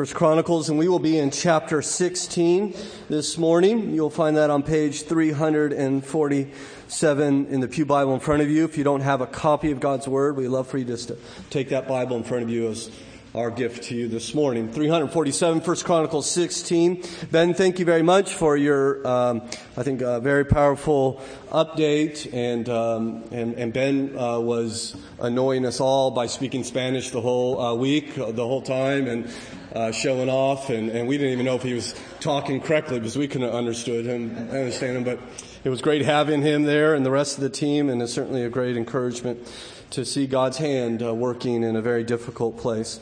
First Chronicles, and we will be in chapter 16 this morning. You'll find that on page 347 in the Pew Bible in front of you. If you don't have a copy of God's Word, we'd love for you just to take that Bible in front of you as our gift to you this morning. 347, First Chronicles 16. Ben, thank you very much for your, um, I think, uh, very powerful update. And um, and, and, Ben uh, was annoying us all by speaking Spanish the whole uh, week, uh, the whole time, and uh, showing off. And, and we didn't even know if he was talking correctly because we couldn't understood him, understand him. But it was great having him there and the rest of the team, and it's certainly a great encouragement to see God's hand uh, working in a very difficult place.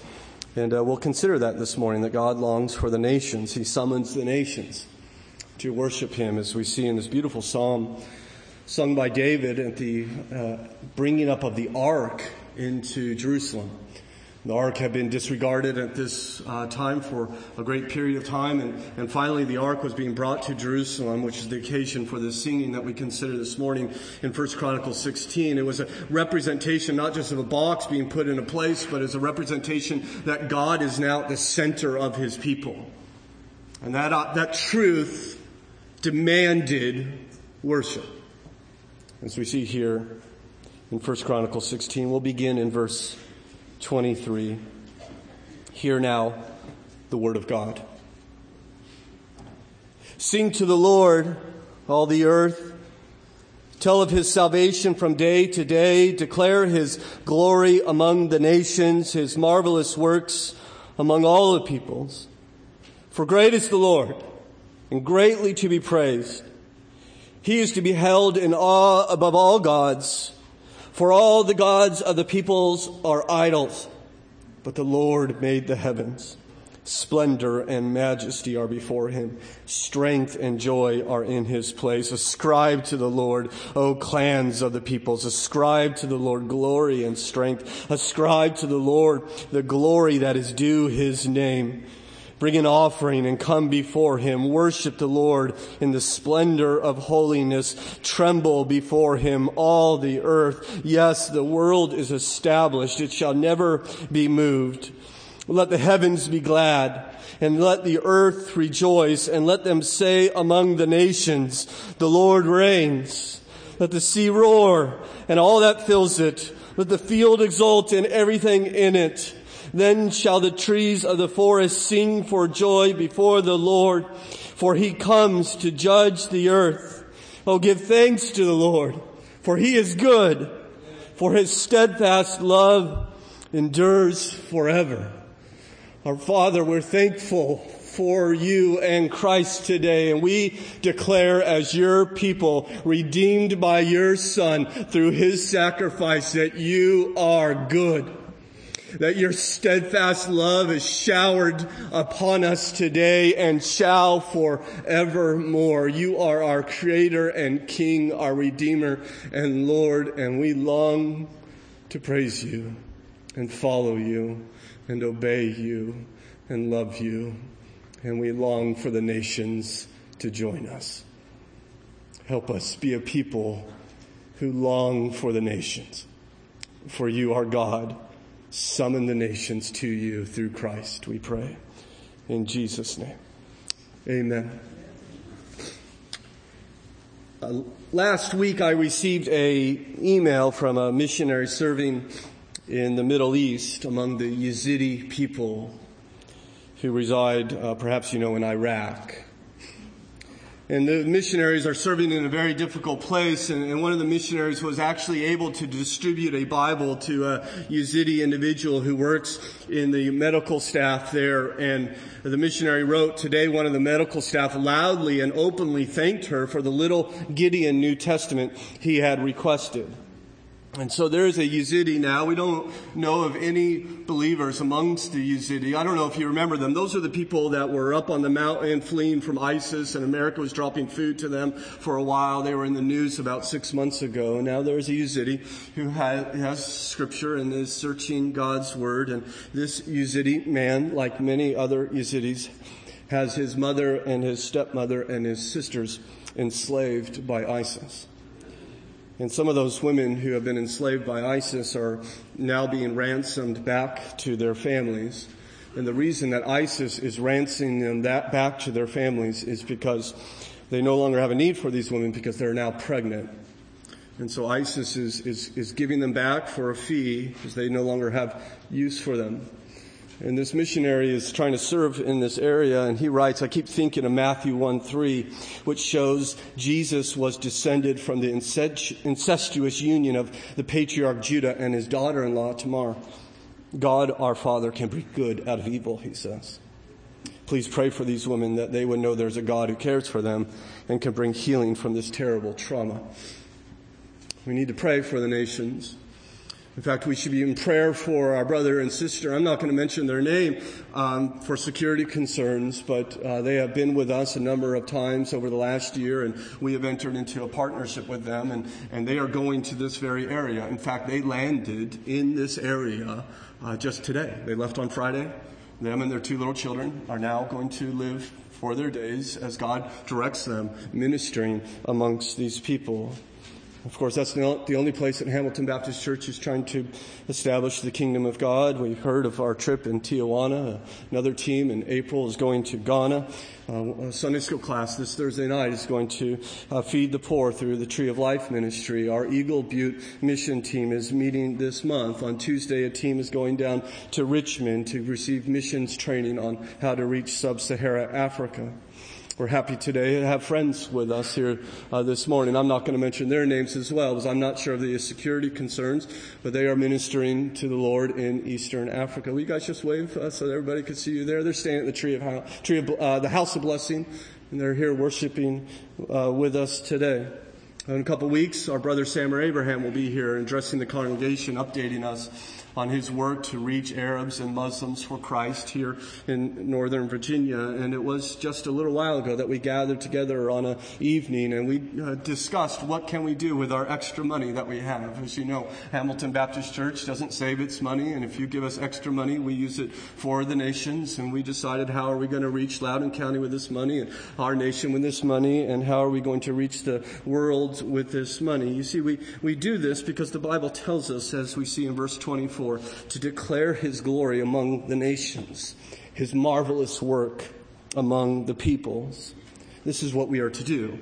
And uh, we'll consider that this morning that God longs for the nations. He summons the nations to worship Him, as we see in this beautiful psalm sung by David at the uh, bringing up of the ark into Jerusalem. The ark had been disregarded at this uh, time for a great period of time, and, and finally the ark was being brought to Jerusalem, which is the occasion for the singing that we consider this morning in 1 Chronicles 16. It was a representation not just of a box being put in a place, but as a representation that God is now at the center of his people. And that, uh, that truth demanded worship. As we see here in 1 Chronicles 16, we'll begin in verse 23. Hear now the word of God. Sing to the Lord, all the earth. Tell of his salvation from day to day. Declare his glory among the nations, his marvelous works among all the peoples. For great is the Lord and greatly to be praised. He is to be held in awe above all gods. For all the gods of the peoples are idols, but the Lord made the heavens. Splendor and majesty are before him. Strength and joy are in his place. Ascribe to the Lord, O clans of the peoples. Ascribe to the Lord glory and strength. Ascribe to the Lord the glory that is due his name. Bring an offering and come before him. Worship the Lord in the splendor of holiness. Tremble before him, all the earth. Yes, the world is established. It shall never be moved. Let the heavens be glad and let the earth rejoice and let them say among the nations, the Lord reigns. Let the sea roar and all that fills it. Let the field exult and everything in it. Then shall the trees of the forest sing for joy before the Lord, for he comes to judge the earth. Oh, give thanks to the Lord, for he is good, for his steadfast love endures forever. Our Father, we're thankful for you and Christ today. And we declare as your people, redeemed by your Son through his sacrifice, that you are good that your steadfast love is showered upon us today and shall forevermore. You are our creator and king, our redeemer and Lord, and we long to praise you and follow you and obey you and love you. And we long for the nations to join us. Help us be a people who long for the nations. For you are God summon the nations to you through Christ, we pray. In Jesus' name. Amen. Uh, last week I received a email from a missionary serving in the Middle East among the Yazidi people who reside, uh, perhaps you know, in Iraq. And the missionaries are serving in a very difficult place. And, and, one of the missionaries was actually able to distribute a Bible to a Yazidi individual who works in the medical staff there. And the missionary wrote, today one of the medical staff loudly and openly thanked her for the little Gideon New Testament he had requested. And so there's a Yazidi now. We don't know of any believers amongst the Yazidi. I don't know if you remember them. Those are the people that were up on the mountain fleeing from ISIS and America was dropping food to them for a while. They were in the news about six months ago. Now there's a Yazidi who has scripture and is searching God's word. And this Yazidi man, like many other Yazidis, has his mother and his stepmother and his sisters enslaved by ISIS. And some of those women who have been enslaved by ISIS are now being ransomed back to their families. And the reason that ISIS is ransoming them that back to their families is because they no longer have a need for these women because they're now pregnant. And so ISIS is, is, is giving them back for a fee because they no longer have use for them. And this missionary is trying to serve in this area, and he writes, I keep thinking of Matthew 1 3, which shows Jesus was descended from the incestuous union of the patriarch Judah and his daughter in law Tamar. God our Father can bring good out of evil, he says. Please pray for these women that they would know there's a God who cares for them and can bring healing from this terrible trauma. We need to pray for the nations. In fact, we should be in prayer for our brother and sister. I'm not going to mention their name um, for security concerns, but uh, they have been with us a number of times over the last year, and we have entered into a partnership with them, and, and they are going to this very area. In fact, they landed in this area uh, just today. They left on Friday. Them and their two little children are now going to live for their days as God directs them, ministering amongst these people. Of course, that's the only place that Hamilton Baptist Church is trying to establish the kingdom of God. We heard of our trip in Tijuana. Another team in April is going to Ghana. Uh, Sunday school class this Thursday night is going to uh, feed the poor through the Tree of Life ministry. Our Eagle Butte mission team is meeting this month. On Tuesday, a team is going down to Richmond to receive missions training on how to reach sub-Sahara Africa. We're happy today to have friends with us here uh, this morning. I'm not going to mention their names as well because I'm not sure of the security concerns, but they are ministering to the Lord in Eastern Africa. Will you guys just wave uh, so everybody could see you there? They're staying at the tree of, tree of uh, the house of blessing, and they're here worshiping uh, with us today. In a couple weeks, our brother Samer Abraham will be here addressing the congregation, updating us on his work to reach Arabs and Muslims for Christ here in Northern Virginia. And it was just a little while ago that we gathered together on an evening and we uh, discussed what can we do with our extra money that we have. As you know, Hamilton Baptist Church doesn't save its money, and if you give us extra money, we use it for the nations. And we decided how are we going to reach Loudoun County with this money and our nation with this money, and how are we going to reach the world with this money. You see, we, we do this because the Bible tells us, as we see in verse 24, to declare his glory among the nations, his marvelous work among the peoples. This is what we are to do.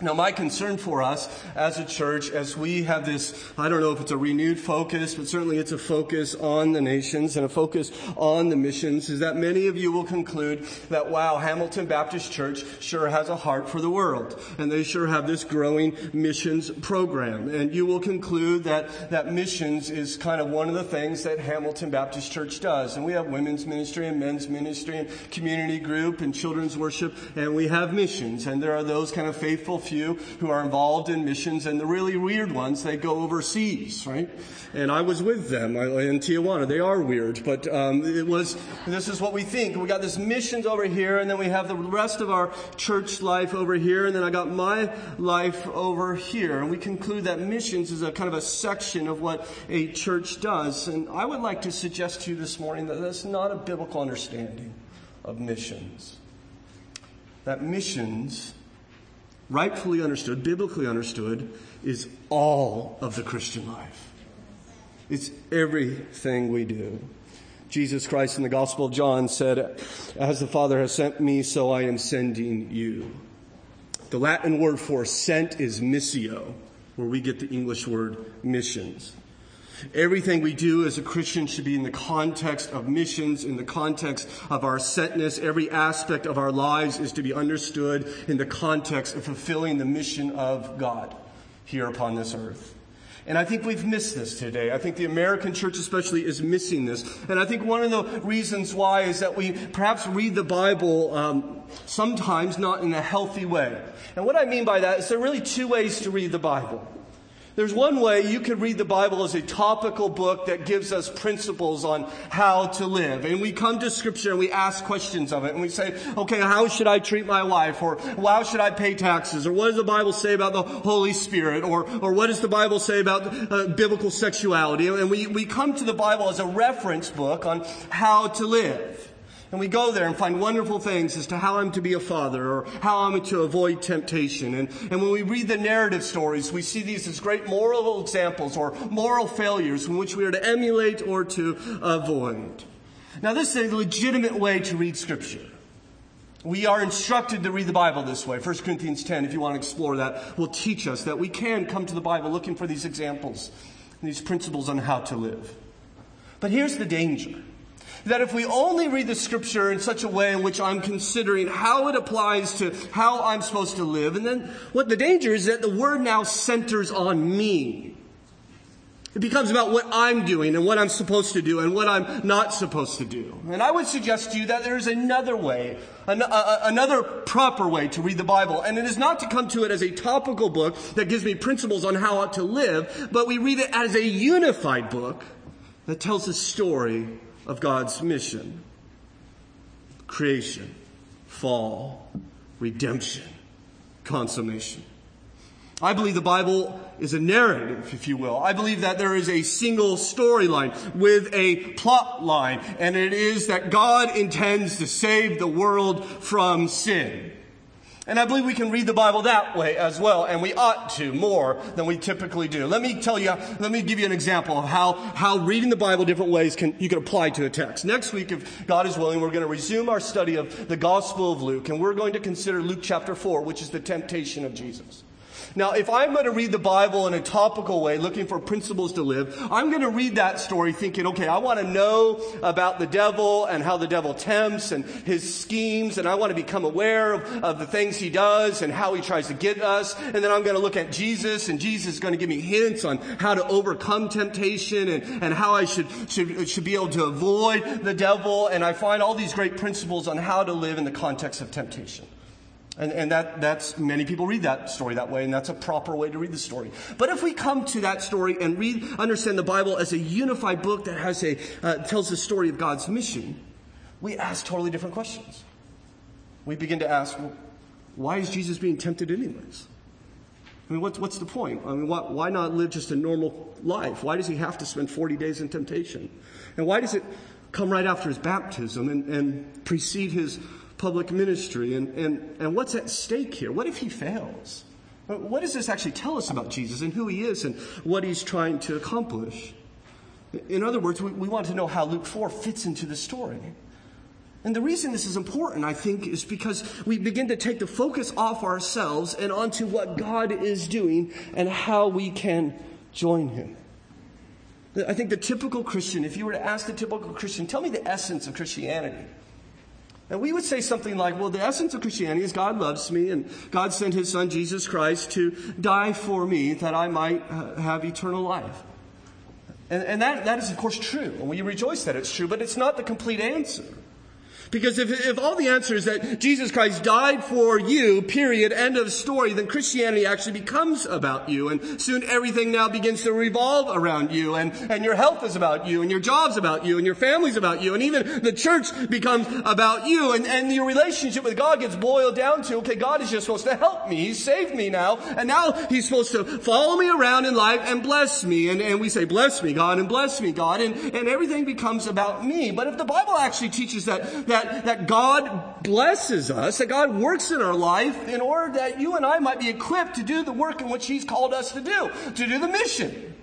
Now, my concern for us as a church, as we have this, I don't know if it's a renewed focus, but certainly it's a focus on the nations and a focus on the missions, is that many of you will conclude that, wow, Hamilton Baptist Church sure has a heart for the world. And they sure have this growing missions program. And you will conclude that, that missions is kind of one of the things that Hamilton Baptist Church does. And we have women's ministry and men's ministry and community group and children's worship, and we have missions. And there are those kind of faithful few who are involved in missions, and the really weird ones, they go overseas, right? And I was with them in Tijuana. They are weird, but um, it was. This is what we think. We got this missions over here, and then we have the rest of our church life over here, and then I got my life over here. And we conclude that missions is a kind of a section of what a church does. And I would like to suggest to you this morning that that's not a biblical understanding of missions. That missions rightfully understood, biblically understood, is all of the Christian life. It's everything we do. Jesus Christ in the Gospel of John said, As the Father has sent me, so I am sending you. The Latin word for sent is missio, where we get the English word missions. Everything we do as a Christian should be in the context of missions, in the context of our setness. Every aspect of our lives is to be understood in the context of fulfilling the mission of God here upon this earth. And I think we've missed this today. I think the American church especially is missing this. And I think one of the reasons why is that we perhaps read the Bible um, sometimes not in a healthy way. And what I mean by that is there are really two ways to read the Bible. There's one way you could read the Bible as a topical book that gives us principles on how to live. And we come to scripture and we ask questions of it and we say, okay, how should I treat my wife? Or how should I pay taxes? Or what does the Bible say about the Holy Spirit? Or, or what does the Bible say about uh, biblical sexuality? And we, we come to the Bible as a reference book on how to live. And we go there and find wonderful things as to how I'm to be a father or how I'm to avoid temptation. And, and when we read the narrative stories, we see these as great moral examples or moral failures from which we are to emulate or to avoid. Now, this is a legitimate way to read Scripture. We are instructed to read the Bible this way. 1 Corinthians 10, if you want to explore that, will teach us that we can come to the Bible looking for these examples, these principles on how to live. But here's the danger. That if we only read the scripture in such a way in which I'm considering how it applies to how I'm supposed to live, and then what the danger is that the word now centers on me. It becomes about what I'm doing and what I'm supposed to do and what I'm not supposed to do. And I would suggest to you that there is another way, an, another proper way to read the Bible. And it is not to come to it as a topical book that gives me principles on how I ought to live, but we read it as a unified book that tells a story of God's mission. Creation, fall, redemption, consummation. I believe the Bible is a narrative, if you will. I believe that there is a single storyline with a plot line, and it is that God intends to save the world from sin. And I believe we can read the Bible that way as well, and we ought to more than we typically do. Let me tell you, let me give you an example of how, how reading the Bible different ways can, you can apply to a text. Next week, if God is willing, we're going to resume our study of the Gospel of Luke, and we're going to consider Luke chapter 4, which is the temptation of Jesus. Now, if I'm going to read the Bible in a topical way, looking for principles to live, I'm going to read that story thinking, okay, I want to know about the devil and how the devil tempts and his schemes, and I want to become aware of, of the things he does and how he tries to get us. And then I'm going to look at Jesus, and Jesus is going to give me hints on how to overcome temptation and, and how I should, should, should be able to avoid the devil. And I find all these great principles on how to live in the context of temptation. And, and that, that's, many people read that story that way, and that's a proper way to read the story. But if we come to that story and read, understand the Bible as a unified book that has a, uh, tells the story of God's mission, we ask totally different questions. We begin to ask, well, why is Jesus being tempted anyways? I mean, what's, what's the point? I mean, why, why not live just a normal life? Why does he have to spend 40 days in temptation? And why does it come right after his baptism and, and precede his public ministry. And, and, and what's at stake here? What if he fails? What does this actually tell us about Jesus and who he is and what he's trying to accomplish? In other words, we, we want to know how Luke 4 fits into the story. And the reason this is important, I think, is because we begin to take the focus off ourselves and onto what God is doing and how we can join him. I think the typical Christian, if you were to ask the typical Christian, tell me the essence of Christianity. And we would say something like, well, the essence of Christianity is God loves me and God sent his son Jesus Christ to die for me that I might uh, have eternal life. And, and that, that is, of course, true. And we rejoice that it's true, but it's not the complete answer. Because if, if all the answer is that Jesus Christ died for you, period, end of story, then Christianity actually becomes about you. And soon everything now begins to revolve around you. And, and your health is about you. And your job's about you. And your family's about you. And even the church becomes about you. And, and your relationship with God gets boiled down to, okay, God is just supposed to help me. He saved me now. And now He's supposed to follow me around in life and bless me. And, and we say, bless me, God, and bless me, God. And, and everything becomes about me. But if the Bible actually teaches that, that that, that God blesses us, that God works in our life in order that you and I might be equipped to do the work in which He's called us to do, to do the mission.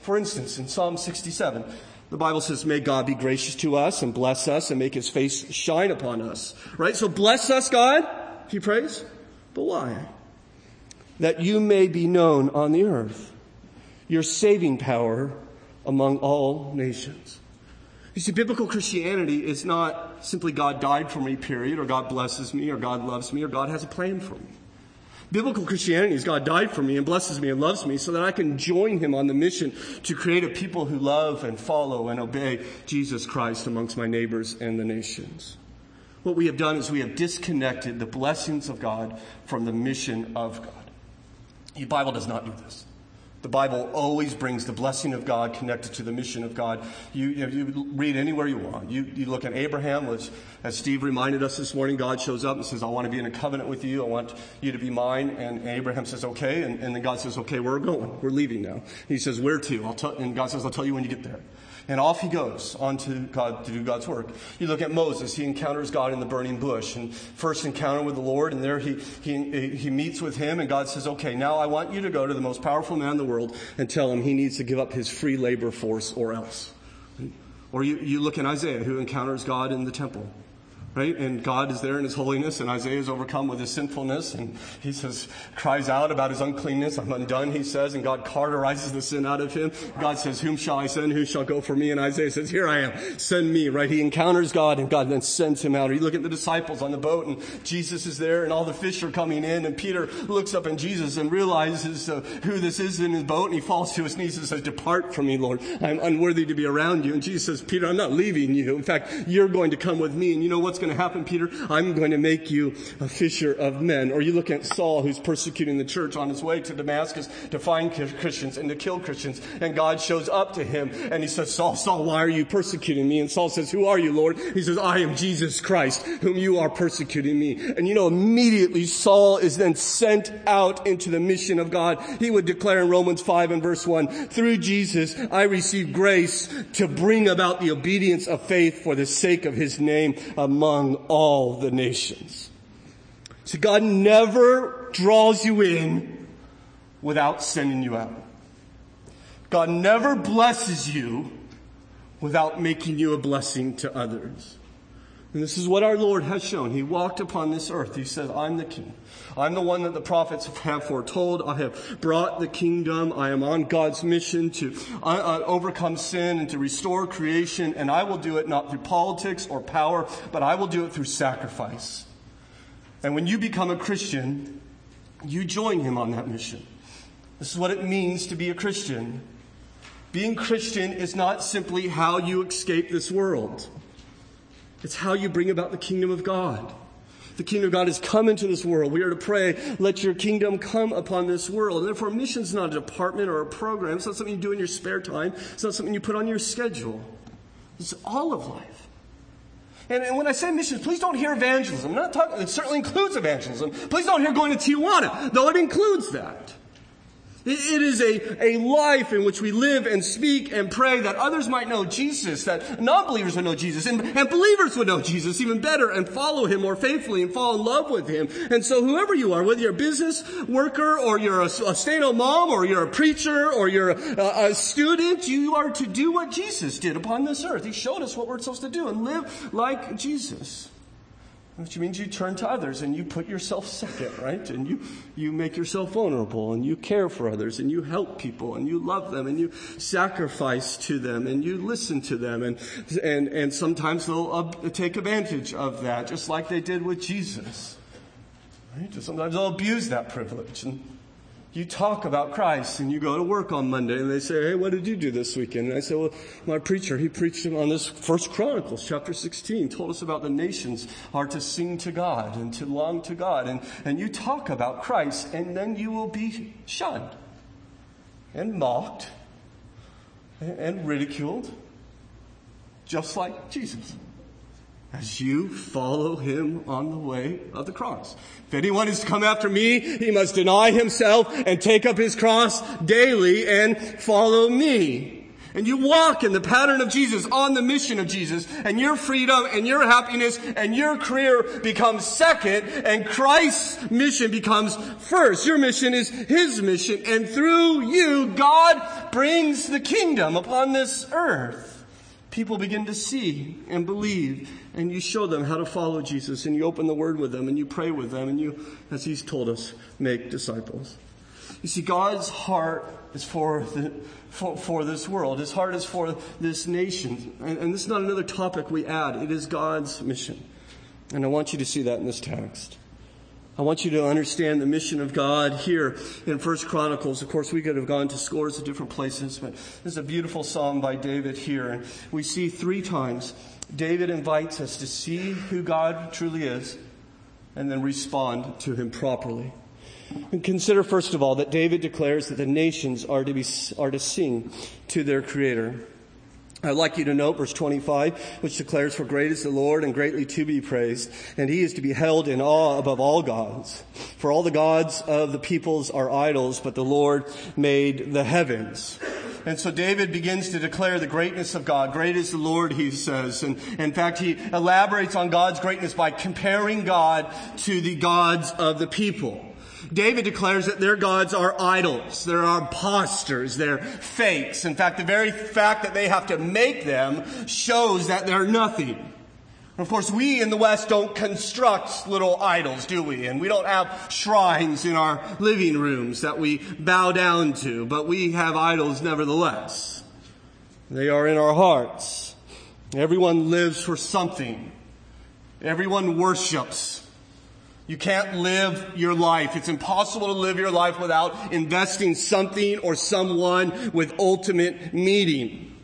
For instance, in Psalm 67, the Bible says, may God be gracious to us and bless us and make his face shine upon us. Right? So bless us, God, he prays. But why? That you may be known on the earth, your saving power among all nations. You see, biblical Christianity is not simply God died for me, period, or God blesses me, or God loves me, or God has a plan for me. Biblical Christianity is God died for me and blesses me and loves me so that I can join him on the mission to create a people who love and follow and obey Jesus Christ amongst my neighbors and the nations. What we have done is we have disconnected the blessings of God from the mission of God. The Bible does not do this. The Bible always brings the blessing of God connected to the mission of God. You, you, you read anywhere you want. You, you look at Abraham, which, as Steve reminded us this morning, God shows up and says, I want to be in a covenant with you. I want you to be mine. And, and Abraham says, okay. And, and, then God says, okay, we're going. We're leaving now. He says, where to? I'll tell, and God says, I'll tell you when you get there. And off he goes on to God to do God's work. You look at Moses, he encounters God in the burning bush and first encounter with the Lord and there he, he, he meets with him and God says, okay, now I want you to go to the most powerful man in the world and tell him he needs to give up his free labor force or else. Or you, you look at Isaiah, who encounters God in the temple right? And God is there in his holiness, and Isaiah is overcome with his sinfulness, and he says, cries out about his uncleanness. I'm undone, he says, and God carterizes the sin out of him. God says, Whom shall I send? Who shall go for me? And Isaiah says, Here I am, send me, right? He encounters God, and God then sends him out. Or you look at the disciples on the boat, and Jesus is there, and all the fish are coming in, and Peter looks up at Jesus and realizes uh, who this is in his boat, and he falls to his knees and says, Depart from me, Lord. I'm unworthy to be around you. And Jesus says, Peter, I'm not leaving you. In fact, you're going to come with me, and you know what's going going to happen, Peter? I'm going to make you a fisher of men. Or you look at Saul, who's persecuting the church on his way to Damascus to find Christians and to kill Christians. And God shows up to him and he says, Saul, Saul, why are you persecuting me? And Saul says, who are you, Lord? He says, I am Jesus Christ, whom you are persecuting me. And you know, immediately Saul is then sent out into the mission of God. He would declare in Romans 5 and verse 1, through Jesus, I receive grace to bring about the obedience of faith for the sake of his name among among all the nations. So God never draws you in without sending you out. God never blesses you without making you a blessing to others. And this is what our Lord has shown. He walked upon this earth. He said, I'm the king. I'm the one that the prophets have foretold. I have brought the kingdom. I am on God's mission to uh, uh, overcome sin and to restore creation. And I will do it not through politics or power, but I will do it through sacrifice. And when you become a Christian, you join him on that mission. This is what it means to be a Christian. Being Christian is not simply how you escape this world. It's how you bring about the kingdom of God. The kingdom of God has come into this world. We are to pray, let your kingdom come upon this world. And therefore, mission is not a department or a program. It's not something you do in your spare time. It's not something you put on your schedule. It's all of life. And, when I say missions, please don't hear evangelism. I'm not talking, it certainly includes evangelism. Please don't hear going to Tijuana, though it includes that. It is a, a life in which we live and speak and pray that others might know Jesus, that non-believers would know Jesus, and, and believers would know Jesus even better and follow Him more faithfully and fall in love with Him. And so whoever you are, whether you're a business worker or you're a, a stay-at-home mom or you're a preacher or you're a, a student, you are to do what Jesus did upon this earth. He showed us what we're supposed to do and live like Jesus. Which means you turn to others and you put yourself second, right? And you, you make yourself vulnerable and you care for others and you help people and you love them and you sacrifice to them and you listen to them and, and, and sometimes they'll uh, take advantage of that just like they did with Jesus. Right? Sometimes they'll abuse that privilege and you talk about Christ and you go to work on Monday and they say, Hey, what did you do this weekend? And I say, Well, my preacher, he preached on this first Chronicles, chapter 16, told us about the nations are to sing to God and to long to God. And, and you talk about Christ and then you will be shunned and mocked and ridiculed, just like Jesus as you follow him on the way of the cross. If anyone is to come after me, he must deny himself and take up his cross daily and follow me. And you walk in the pattern of Jesus, on the mission of Jesus, and your freedom and your happiness and your career becomes second, and Christ's mission becomes first. Your mission is His mission, and through you, God brings the kingdom upon this earth people begin to see and believe and you show them how to follow Jesus and you open the word with them and you pray with them and you, as he's told us, make disciples. You see, God's heart is for, the, for, for this world. His heart is for this nation. And, and this is not another topic we add. It is God's mission. And I want you to see that in this text. I want you to understand the mission of God here in First Chronicles. Of course, we could have gone to scores of different places, but there's a beautiful psalm by David here. And we see three times David invites us to see who God truly is and then respond to him properly. And consider first of all that David declares that the nations are to be, are to sing to their creator. I'd like you to note verse 25, which declares, For great is the Lord and greatly to be praised, and he is to be held in awe above all gods. For all the gods of the peoples are idols, but the Lord made the heavens. And so David begins to declare the greatness of God. Great is the Lord, he says. And in fact, he elaborates on God's greatness by comparing God to the gods of the people. David declares that their gods are idols. They're imposters. They're fakes. In fact, the very fact that they have to make them shows that they're nothing. Of course, we in the West don't construct little idols, do we? And we don't have shrines in our living rooms that we bow down to, but we have idols nevertheless. They are in our hearts. Everyone lives for something. Everyone worships. You can't live your life. It's impossible to live your life without investing something or someone with ultimate meaning.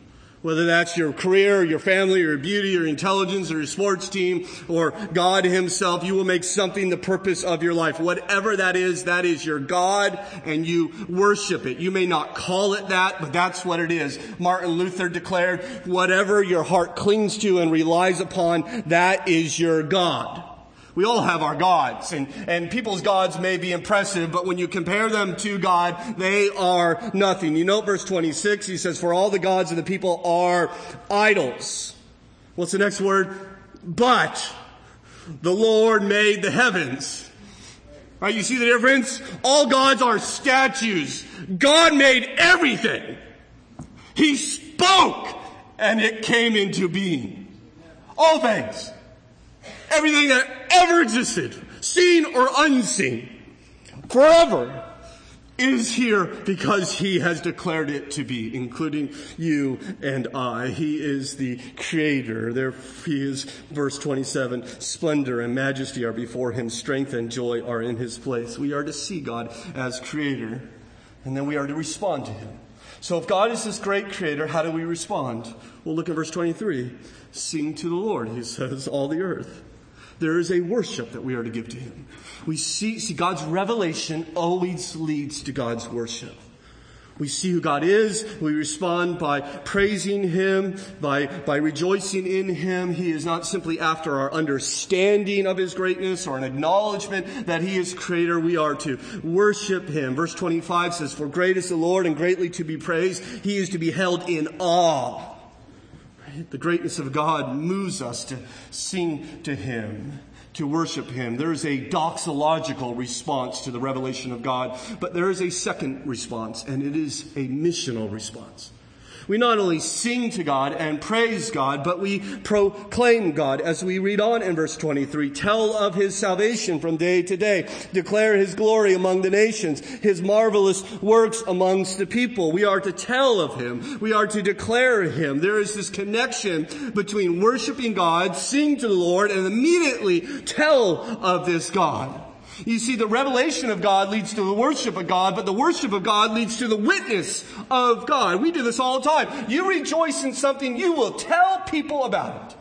Whether that's your career, or your family, or your beauty, or your intelligence, or your sports team, or God Himself, you will make something the purpose of your life. Whatever that is, that is your God, and you worship it. You may not call it that, but that's what it is. Martin Luther declared, whatever your heart clings to and relies upon, that is your God. We all have our gods, and, and people's gods may be impressive, but when you compare them to God, they are nothing. You note verse 26, he says, For all the gods of the people are idols. What's the next word? But the Lord made the heavens. Right, you see the difference? All gods are statues. God made everything. He spoke and it came into being. All things. Everything that ever existed, seen or unseen, forever, is here because he has declared it to be, including you and I. He is the creator. There he is, verse 27, splendor and majesty are before him, strength and joy are in his place. We are to see God as creator, and then we are to respond to him. So if God is this great creator, how do we respond? Well, look at verse 23. Sing to the Lord, he says, all the earth. There is a worship that we are to give to Him. We see, see God's revelation always leads to God's worship. We see who God is. We respond by praising Him, by, by rejoicing in Him. He is not simply after our understanding of His greatness or an acknowledgement that He is Creator. We are to worship Him. Verse 25 says, For great is the Lord and greatly to be praised. He is to be held in awe the greatness of God moves us to sing to Him, to worship Him. There is a doxological response to the revelation of God, but there is a second response, and it is a missional response. We not only sing to God and praise God, but we proclaim God as we read on in verse 23. Tell of his salvation from day to day. Declare his glory among the nations, his marvelous works amongst the people. We are to tell of him. We are to declare him. There is this connection between worshiping God, sing to the Lord, and immediately tell of this God. You see, the revelation of God leads to the worship of God, but the worship of God leads to the witness of God. We do this all the time. You rejoice in something, you will tell people about it.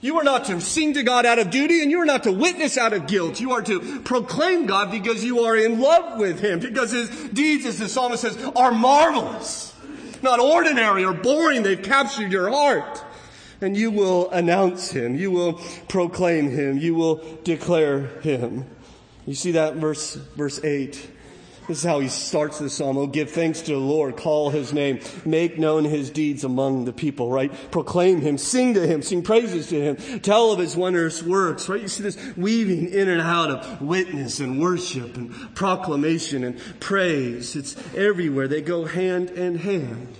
You are not to sing to God out of duty and you are not to witness out of guilt. You are to proclaim God because you are in love with Him, because His deeds, as the psalmist says, are marvelous. Not ordinary or boring. They've captured your heart. And you will announce Him. You will proclaim Him. You will declare Him. You see that verse, verse 8. This is how he starts the psalm. Oh, give thanks to the Lord, call his name, make known his deeds among the people, right? Proclaim him, sing to him, sing praises to him, tell of his wondrous works, right? You see this weaving in and out of witness and worship and proclamation and praise. It's everywhere. They go hand in hand.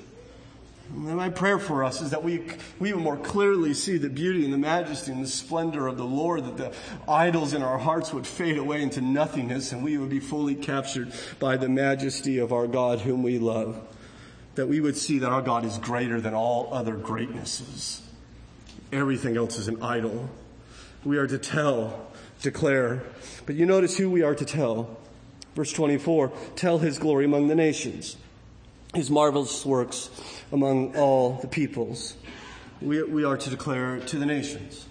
And my prayer for us is that we, we will more clearly see the beauty and the majesty and the splendor of the Lord, that the idols in our hearts would fade away into nothingness and we would be fully captured by the majesty of our God whom we love. That we would see that our God is greater than all other greatnesses. Everything else is an idol. We are to tell, declare. But you notice who we are to tell. Verse 24, tell his glory among the nations his marvelous works among all the peoples. We, we are to declare to the nations.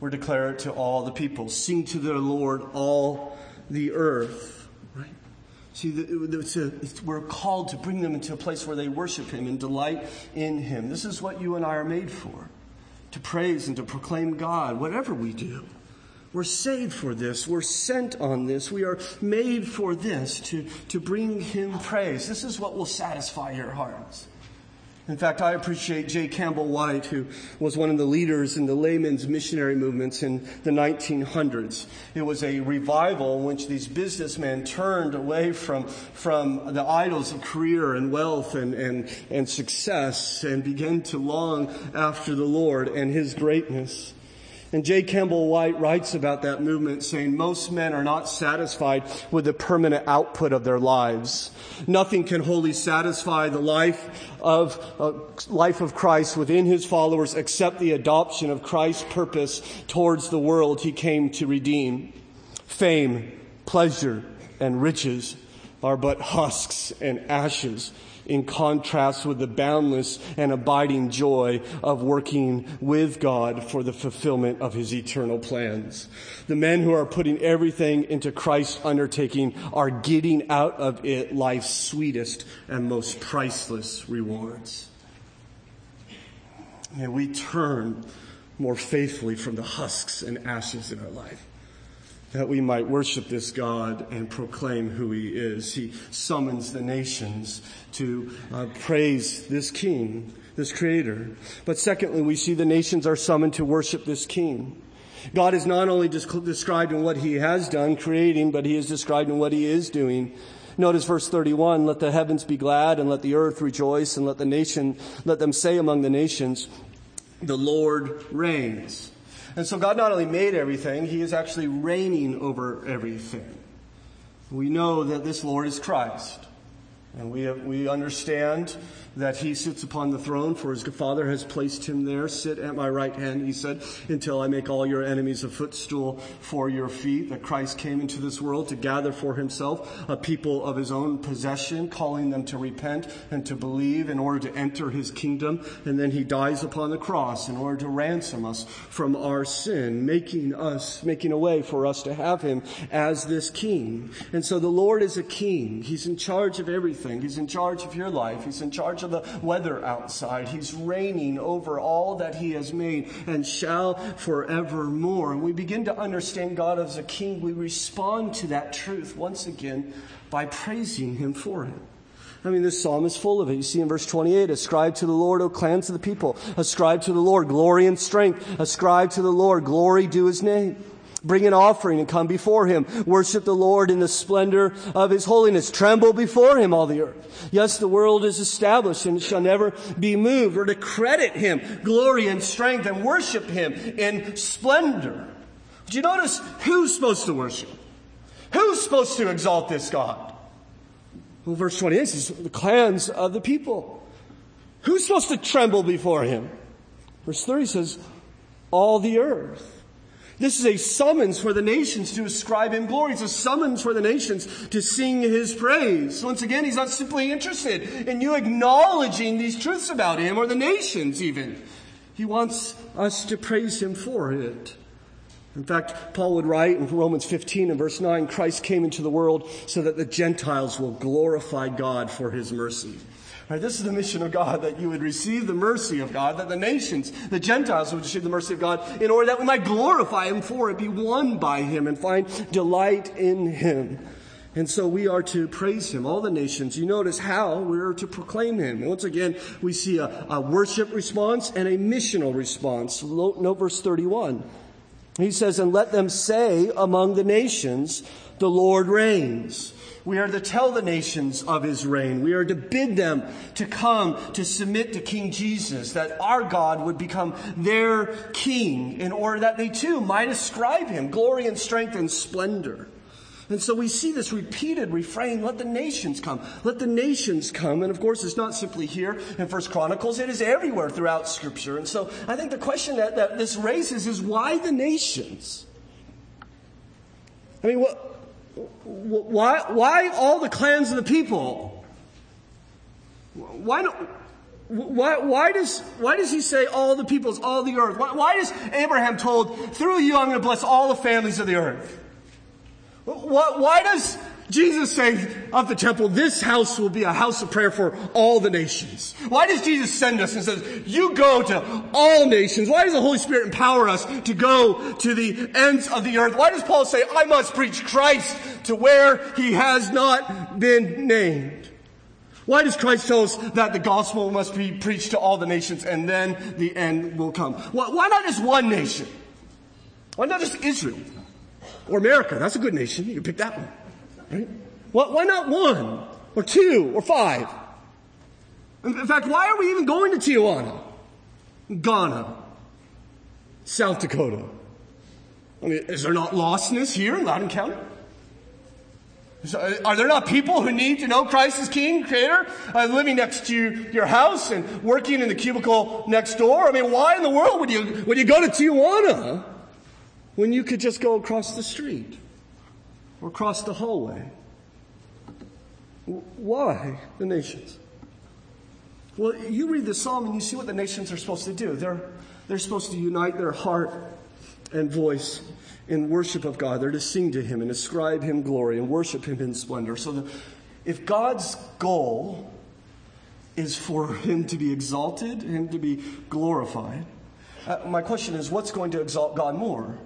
We're to declare it to all the peoples. Sing to the Lord all the earth. Right? See, it's a, it's, we're called to bring them into a place where they worship Him and delight in Him. This is what you and I are made for to praise and to proclaim God, whatever we do. We're saved for this. We're sent on this. We are made for this to, to bring Him praise. This is what will satisfy your hearts. In fact, I appreciate J. Campbell White, who was one of the leaders in the laymen's missionary movements in the 1900s. It was a revival in which these businessmen turned away from, from the idols of career and wealth and, and, and success and began to long after the Lord and His greatness. And J. Campbell White writes about that movement saying most men are not satisfied with the permanent output of their lives. Nothing can wholly satisfy the life of, uh, life of Christ within his followers except the adoption of Christ's purpose towards the world he came to redeem. Fame, pleasure, and riches are but husks and ashes in contrast with the boundless and abiding joy of working with God for the fulfillment of his eternal plans. The men who are putting everything into Christ's undertaking are getting out of it life's sweetest and most priceless rewards. May we turn more faithfully from the husks and ashes in our life that we might worship this God and proclaim who He is. He summons the nations to uh, praise this King, this Creator. But secondly, we see the nations are summoned to worship this King. God is not only described in what He has done, creating, but He is described in what He is doing. Notice verse 31, let the heavens be glad and let the earth rejoice and let the nation, let them say among the nations, the Lord reigns. And so God not only made everything, He is actually reigning over everything. We know that this Lord is Christ. And we, we understand that he sits upon the throne for his father has placed him there. Sit at my right hand, he said, until I make all your enemies a footstool for your feet. That Christ came into this world to gather for himself a people of his own possession, calling them to repent and to believe in order to enter his kingdom. And then he dies upon the cross in order to ransom us from our sin, making us, making a way for us to have him as this king. And so the Lord is a king. He's in charge of everything. He's in charge of your life. He's in charge of the weather outside. He's reigning over all that he has made and shall forevermore. And we begin to understand God as a king. We respond to that truth once again by praising him for it. I mean, this psalm is full of it. You see in verse 28, ascribe to the Lord, O clans of the people. Ascribe to the Lord glory and strength. Ascribe to the Lord glory due his name. Bring an offering and come before him. Worship the Lord in the splendor of his holiness. Tremble before him, all the earth. Yes, the world is established and shall never be moved or to credit him glory and strength and worship him in splendor. Do you notice who's supposed to worship? Who's supposed to exalt this God? Well, verse 28 says the clans of the people. Who's supposed to tremble before him? Verse 30 says all the earth. This is a summons for the nations to ascribe him glory. It's a summons for the nations to sing his praise. Once again, he's not simply interested in you acknowledging these truths about him or the nations even. He wants us to praise him for it. In fact, Paul would write in Romans 15 and verse 9, Christ came into the world so that the Gentiles will glorify God for his mercy. Right, this is the mission of God, that you would receive the mercy of God, that the nations, the Gentiles would receive the mercy of God in order that we might glorify Him for it, be won by Him, and find delight in Him. And so we are to praise Him, all the nations. You notice how we are to proclaim Him. Once again, we see a, a worship response and a missional response. Note verse 31. He says, and let them say among the nations, the Lord reigns. We are to tell the nations of his reign. We are to bid them to come to submit to King Jesus, that our God would become their king in order that they too might ascribe him glory and strength and splendor. And so we see this repeated refrain, let the nations come. Let the nations come. And of course, it's not simply here in First Chronicles, it is everywhere throughout Scripture. And so I think the question that, that this raises is why the nations? I mean, what, why, why all the clans of the people? Why why, why, does, why does he say all the peoples, all the earth? Why, why is Abraham told, through you I'm going to bless all the families of the earth? Why, why does Jesus say of the temple, this house will be a house of prayer for all the nations. Why does Jesus send us and says, you go to all nations? Why does the Holy Spirit empower us to go to the ends of the earth? Why does Paul say, I must preach Christ to where he has not been named? Why does Christ tell us that the gospel must be preached to all the nations and then the end will come? Why not just one nation? Why not just Israel? Or America? That's a good nation. You can pick that one. Right? Why not one? Or two? Or five? In fact, why are we even going to Tijuana? Ghana? South Dakota? I mean, is there not lostness here in Loudoun County? Are there not people who need to know Christ as King, Creator, uh, living next to your house and working in the cubicle next door? I mean, why in the world would you would you go to Tijuana when you could just go across the street or across the hallway? Why the nations? Well, you read the psalm and you see what the nations are supposed to do. They're they're supposed to unite their heart and voice in worship of God. They're to sing to Him and ascribe Him glory and worship Him in splendor. So that if God's goal is for Him to be exalted, Him to be glorified, uh, my question is what's going to exalt God more?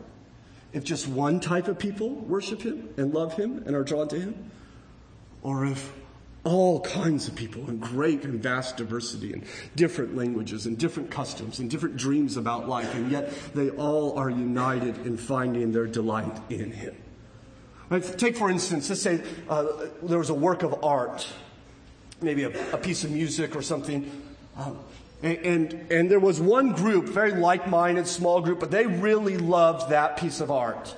If just one type of people worship Him and love Him and are drawn to Him? Or if all kinds of people in great and vast diversity and different languages and different customs and different dreams about life, and yet they all are united in finding their delight in Him. Right? Take, for instance, let's say uh, there was a work of art, maybe a, a piece of music or something. Um, and, and, and there was one group, very like minded, small group, but they really loved that piece of art.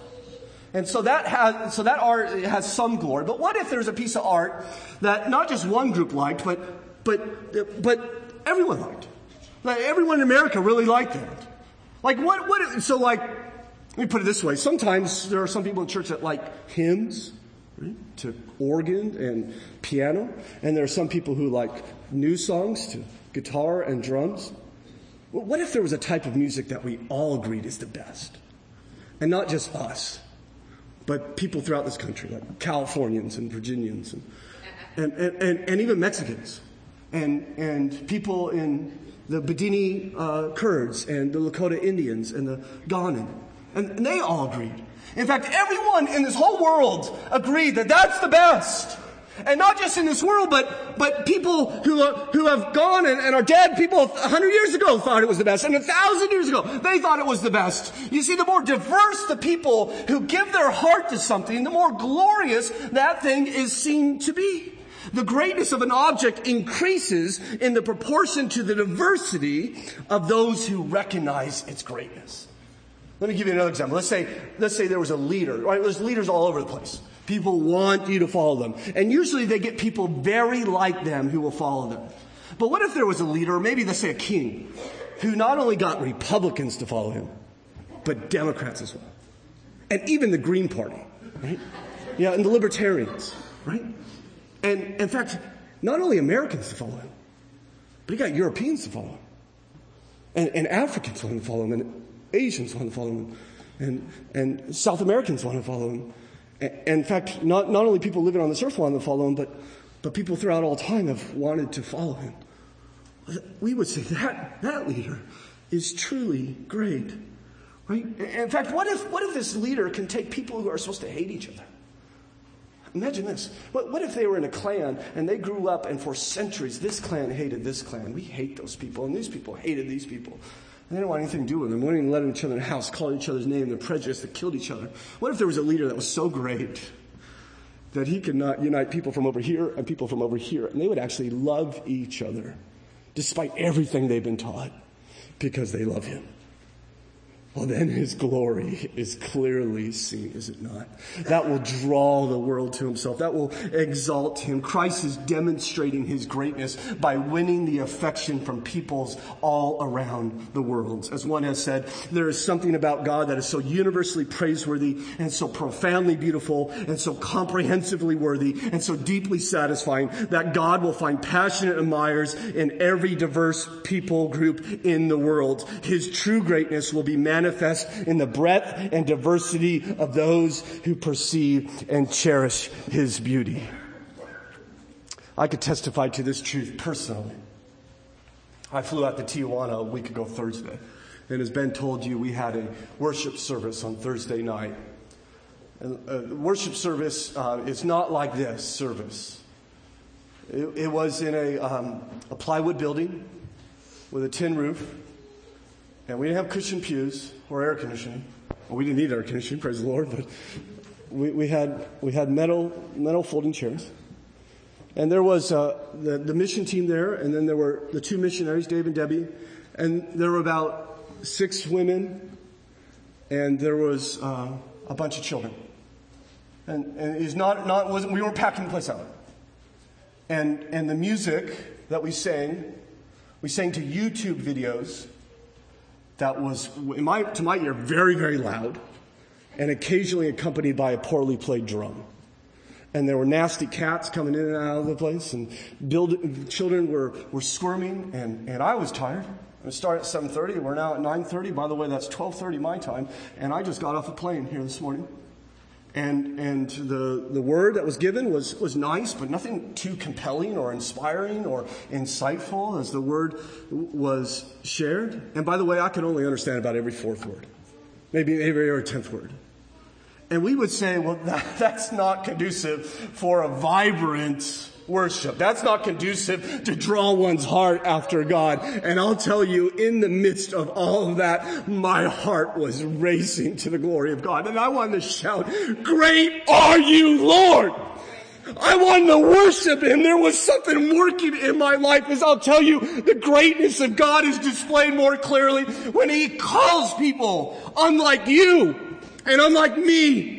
And so that has, so that art has some glory. But what if there's a piece of art that not just one group liked, but, but, but everyone liked? Like everyone in America really liked that. Like what, what, so like, let me put it this way. Sometimes there are some people in church that like hymns, right, to organ and piano. And there are some people who like new songs to guitar and drums. What if there was a type of music that we all agreed is the best? And not just us but people throughout this country, like Californians and Virginians and, and, and, and, and even Mexicans and, and people in the Bedini uh, Kurds and the Lakota Indians and the Ghanan. And, and they all agreed. In fact, everyone in this whole world agreed that that's the best. And not just in this world, but, but people who, who have gone and, and are dead, people a hundred years ago thought it was the best, and a thousand years ago, they thought it was the best. You see, the more diverse the people who give their heart to something, the more glorious that thing is seen to be. The greatness of an object increases in the proportion to the diversity of those who recognize its greatness. Let me give you another example. Let's say, let's say there was a leader, right? There's leaders all over the place. People want you to follow them. And usually they get people very like them who will follow them. But what if there was a leader, maybe let's say a king, who not only got Republicans to follow him, but Democrats as well. And even the Green Party, right? Yeah, and the Libertarians, right? And in fact, not only Americans to follow him, but he got Europeans to follow him. And, and Africans want to follow him, and Asians want to follow him, and, and South Americans want to follow him. In fact, not, not only people living on this earth wanted to follow him, but, but people throughout all time have wanted to follow him. We would say that, that leader is truly great. Right? In fact, what if, what if this leader can take people who are supposed to hate each other? Imagine this. What, what if they were in a clan and they grew up and for centuries this clan hated this clan? We hate those people and these people hated these people. They didn't want anything to do with them. They wouldn't even let each other in the house, call each other's name, the prejudice that killed each other. What if there was a leader that was so great that he could not unite people from over here and people from over here, and they would actually love each other despite everything they've been taught because they love him? Well, then his glory is clearly seen, is it not? That will draw the world to himself. That will exalt him. Christ is demonstrating his greatness by winning the affection from peoples all around the world. As one has said, there is something about God that is so universally praiseworthy and so profoundly beautiful and so comprehensively worthy and so deeply satisfying that God will find passionate admirers in every diverse people group in the world. His true greatness will be manifested manifest in the breadth and diversity of those who perceive and cherish his beauty. I could testify to this truth personally. I flew out to Tijuana a week ago Thursday. And as Ben told you, we had a worship service on Thursday night. And uh, worship service uh, is not like this service. It, it was in a, um, a plywood building with a tin roof, and we didn't have cushion pews or air conditioning. Well, we didn't need air conditioning, praise the Lord, but we, we had we had metal metal folding chairs, and there was uh, the the mission team there, and then there were the two missionaries, Dave and Debbie, and there were about six women, and there was uh, a bunch of children, and and it's not not wasn't we weren't packing the place out, and and the music that we sang, we sang to YouTube videos that was, my, to my ear, very, very loud and occasionally accompanied by a poorly played drum. And there were nasty cats coming in and out of the place and build, children were, were squirming and, and I was tired. We started at 7.30. We're now at 9.30. By the way, that's 12.30 my time. And I just got off a plane here this morning. And, and the, the word that was given was, was nice, but nothing too compelling or inspiring or insightful as the word was shared. And by the way, I could only understand about every fourth word, maybe every or tenth word. And we would say, well, that, that's not conducive for a vibrant worship. That's not conducive to draw one's heart after God. And I'll tell you, in the midst of all of that, my heart was racing to the glory of God. And I wanted to shout, great are you, Lord! I wanted to worship Him. There was something working in my life as I'll tell you, the greatness of God is displayed more clearly when He calls people unlike you and unlike me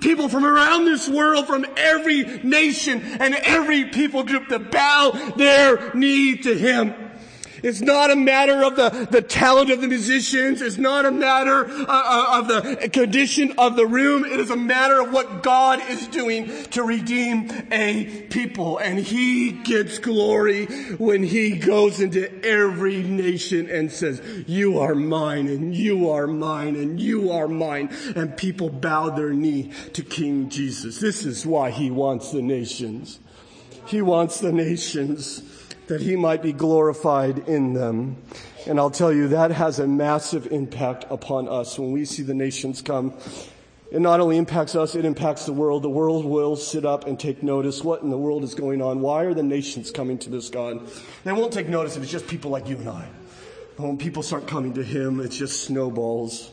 People from around this world, from every nation and every people group to bow their knee to Him. It's not a matter of the, the talent of the musicians. It's not a matter uh, uh, of the condition of the room. It is a matter of what God is doing to redeem a people. And He gets glory when He goes into every nation and says, you are mine and you are mine and you are mine. And people bow their knee to King Jesus. This is why He wants the nations. He wants the nations that he might be glorified in them. And I'll tell you, that has a massive impact upon us when we see the nations come. It not only impacts us, it impacts the world. The world will sit up and take notice. What in the world is going on? Why are the nations coming to this God? They won't take notice if it's just people like you and I. But when people start coming to Him, it's just snowballs.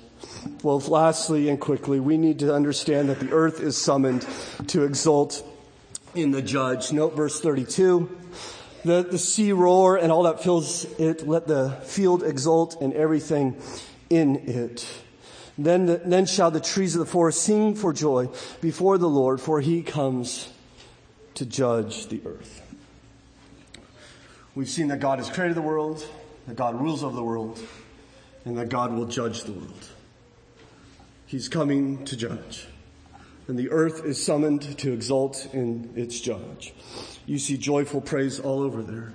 Well, lastly and quickly, we need to understand that the earth is summoned to exult in the judge. Note verse 32 the, the sea roar and all that fills it. Let the field exult and everything in it. Then, the, then shall the trees of the forest sing for joy before the Lord, for he comes to judge the earth. We've seen that God has created the world, that God rules over the world, and that God will judge the world. He's coming to judge. And the earth is summoned to exult in its judge. You see joyful praise all over there.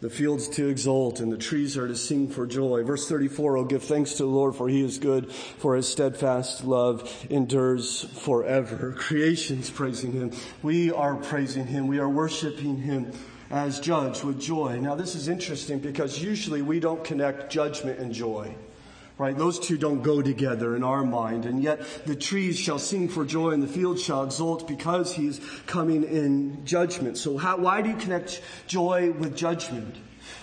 The fields to exult and the trees are to sing for joy. Verse 34, oh, give thanks to the Lord for he is good, for his steadfast love endures forever. Creation's praising him. We are praising him. We are worshiping him as judge with joy. Now this is interesting because usually we don't connect judgment and joy. Right? Those two don't go together in our mind. And yet the trees shall sing for joy and the fields shall exult because he is coming in judgment. So how, why do you connect joy with judgment?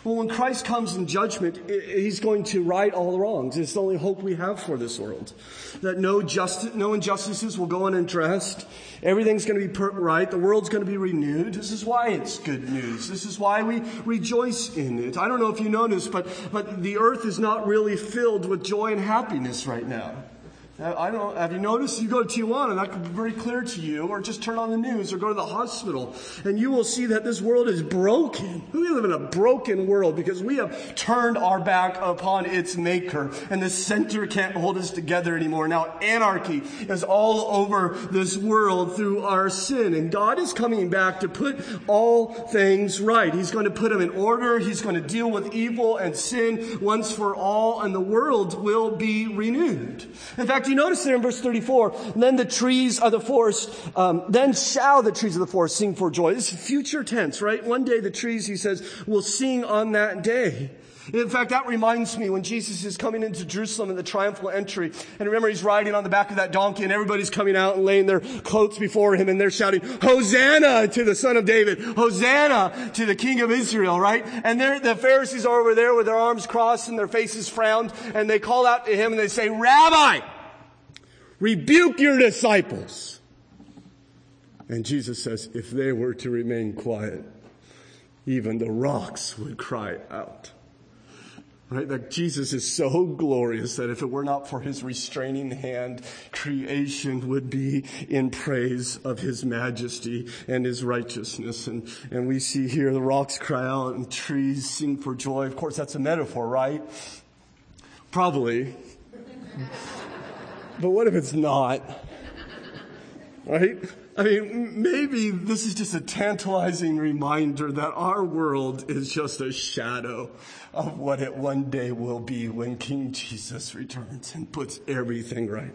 Well, when Christ comes in judgment, he's going to right all the wrongs. It's the only hope we have for this world. That no justice, no injustices will go unaddressed. Everything's going to be right. The world's going to be renewed. This is why it's good news. This is why we rejoice in it. I don't know if you noticed, but, but the earth is not really filled with joy and happiness right now. Uh, I don't, have you noticed? You go to Tijuana, that could be very clear to you, or just turn on the news or go to the hospital, and you will see that this world is broken. We live in a broken world because we have turned our back upon its maker, and the center can't hold us together anymore. Now anarchy is all over this world through our sin, and God is coming back to put all things right. He's going to put them in order. He's going to deal with evil and sin once for all, and the world will be renewed. In fact, you notice there in verse 34, then the trees of the forest, um, then shall the trees of the forest sing for joy. This is future tense, right? One day the trees, he says, will sing on that day. In fact, that reminds me when Jesus is coming into Jerusalem in the triumphal entry, and remember he's riding on the back of that donkey and everybody's coming out and laying their coats before him and they're shouting, Hosanna to the son of David, Hosanna to the king of Israel, right? And the Pharisees are over there with their arms crossed and their faces frowned and they call out to him and they say, Rabbi, rebuke your disciples. And Jesus says, if they were to remain quiet, even the rocks would cry out. Right? That Jesus is so glorious that if it were not for his restraining hand, creation would be in praise of his majesty and his righteousness. And, and we see here the rocks cry out and trees sing for joy. Of course, that's a metaphor, right? Probably. But what if it's not? Right? I mean, maybe this is just a tantalizing reminder that our world is just a shadow of what it one day will be when King Jesus returns and puts everything right.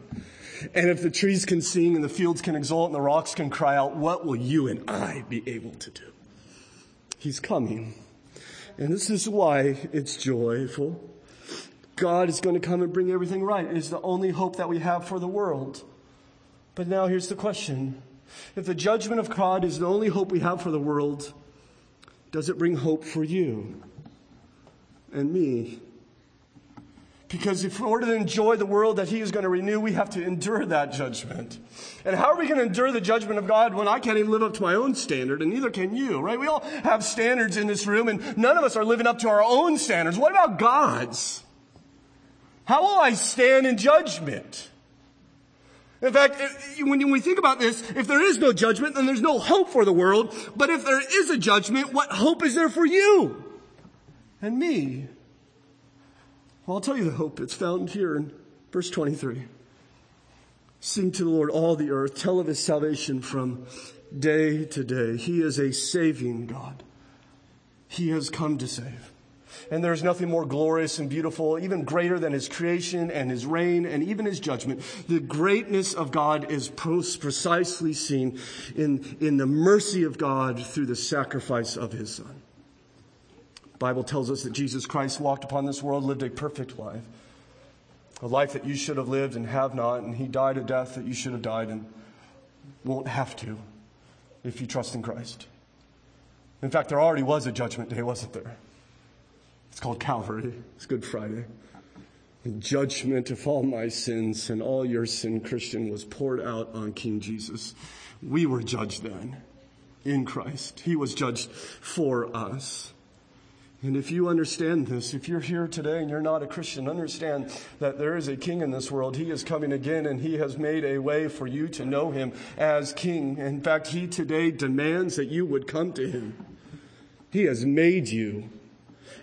And if the trees can sing and the fields can exult and the rocks can cry out, what will you and I be able to do? He's coming. And this is why it's joyful. God is going to come and bring everything right. It is the only hope that we have for the world. But now here's the question. If the judgment of God is the only hope we have for the world, does it bring hope for you and me? Because if in order to enjoy the world that He is going to renew, we have to endure that judgment. And how are we going to endure the judgment of God when I can't even live up to my own standard and neither can you, right? We all have standards in this room and none of us are living up to our own standards. What about God's? How will I stand in judgment? In fact, when we think about this, if there is no judgment, then there's no hope for the world. But if there is a judgment, what hope is there for you and me? Well, I'll tell you the hope. It's found here in verse 23. Sing to the Lord all the earth. Tell of his salvation from day to day. He is a saving God. He has come to save. And there's nothing more glorious and beautiful, even greater than his creation and his reign and even his judgment. The greatness of God is precisely seen in, in the mercy of God through the sacrifice of his son. The Bible tells us that Jesus Christ walked upon this world, lived a perfect life. A life that you should have lived and have not, and he died a death that you should have died and won't have to if you trust in Christ. In fact, there already was a judgment day, wasn't there? It's called Calvary. It's Good Friday. The judgment of all my sins and all your sin, Christian, was poured out on King Jesus. We were judged then in Christ. He was judged for us. And if you understand this, if you're here today and you're not a Christian, understand that there is a king in this world. He is coming again and he has made a way for you to know him as king. In fact, he today demands that you would come to him. He has made you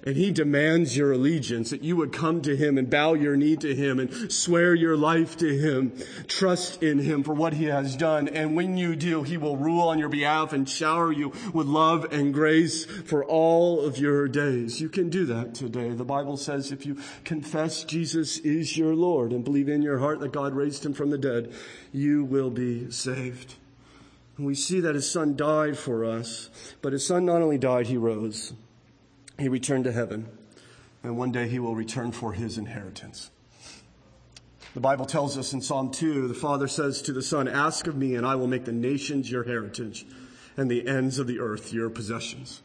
and he demands your allegiance, that you would come to him and bow your knee to him and swear your life to him, trust in him for what he has done. And when you do, he will rule on your behalf and shower you with love and grace for all of your days. You can do that today. The Bible says if you confess Jesus is your Lord and believe in your heart that God raised him from the dead, you will be saved. We see that his son died for us, but his son not only died, he rose. He returned to heaven, and one day he will return for his inheritance. The Bible tells us in Psalm 2, the Father says to the Son, Ask of me, and I will make the nations your heritage, and the ends of the earth your possessions.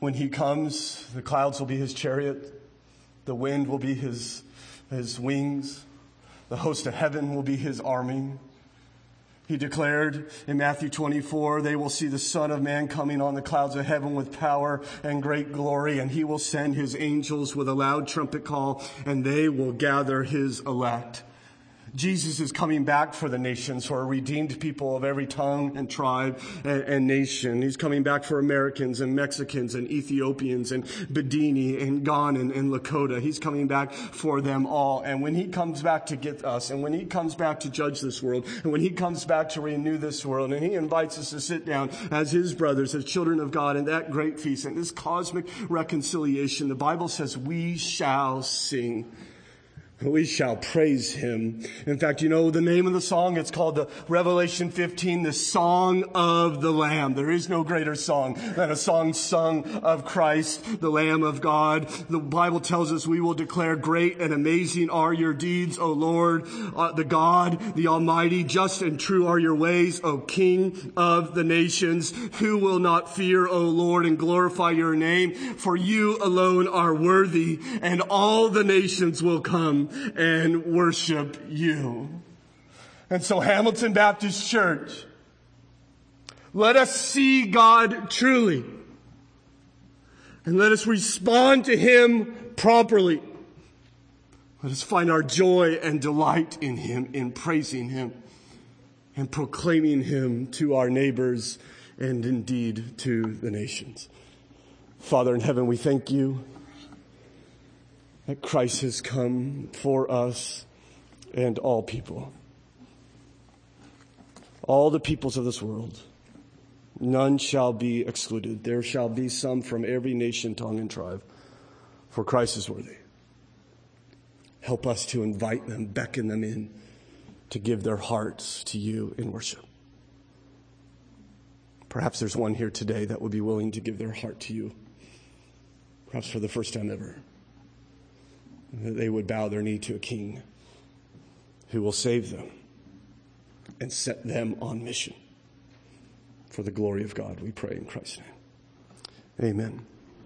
When he comes, the clouds will be his chariot, the wind will be his, his wings, the host of heaven will be his army. He declared in Matthew 24, they will see the Son of Man coming on the clouds of heaven with power and great glory, and he will send his angels with a loud trumpet call, and they will gather his elect Jesus is coming back for the nations, for a redeemed people of every tongue and tribe and, and, nation. He's coming back for Americans and Mexicans and Ethiopians and Bedini and Ghanan and Lakota. He's coming back for them all. And when he comes back to get us, and when he comes back to judge this world, and when he comes back to renew this world, and he invites us to sit down as his brothers, as children of God in that great feast and this cosmic reconciliation, the Bible says we shall sing we shall praise him. In fact, you know the name of the song? It's called the Revelation 15, the Song of the Lamb. There is no greater song than a song sung of Christ, the Lamb of God. The Bible tells us we will declare great and amazing are your deeds, O Lord, uh, the God, the Almighty. Just and true are your ways, O King of the nations. Who will not fear, O Lord, and glorify your name? For you alone are worthy and all the nations will and worship you. And so Hamilton Baptist Church, let us see God truly and let us respond to Him properly. Let us find our joy and delight in Him, in praising Him and proclaiming Him to our neighbors and indeed to the nations. Father in heaven, we thank you that Christ has come for us and all people. All the peoples of this world. None shall be excluded. There shall be some from every nation, tongue, and tribe, for Christ is worthy. Help us to invite them, beckon them in to give their hearts to you in worship. Perhaps there's one here today that would be willing to give their heart to you, perhaps for the first time ever that they would bow their knee to a king who will save them and set them on mission for the glory of God. We pray in Christ's name. Amen.